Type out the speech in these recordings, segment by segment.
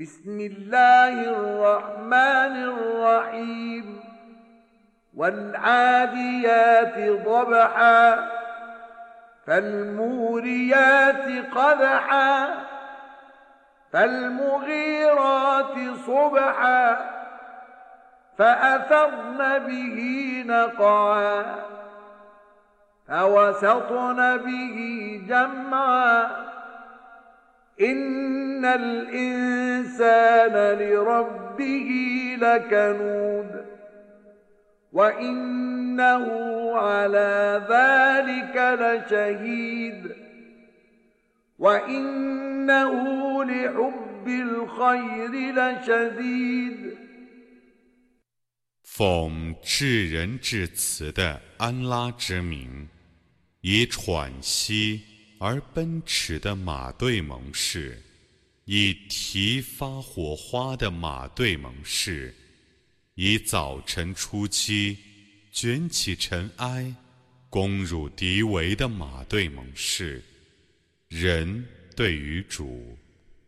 بسم الله الرحمن الرحيم والعاديات ضبحا فالموريات قدحا فالمغيرات صبحا فأثرن به نقعا فوسطن به جمعا إن الإنسان لربه لكنود وإنه على ذلك لشهيد وإنه لحب الخير لشديد 奉至仁至慈的安拉之名，以喘息 而奔驰的马队盟誓，以提发火花的马队盟誓，以早晨初期卷起尘埃攻入敌围的马队盟誓。人对于主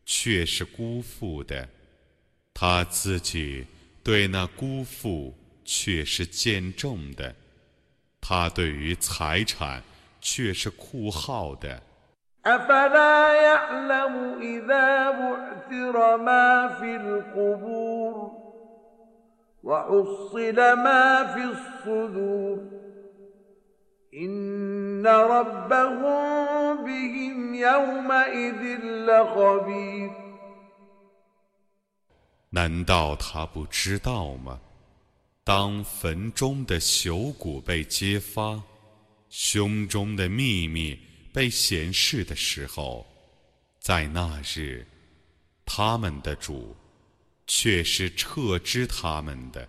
却是辜负的，他自己。对那辜负却是见重的，他对于财产却是酷好的。难道他不知道吗？当坟中的朽骨被揭发，胸中的秘密被显示的时候，在那日，他们的主却是撤之他们的。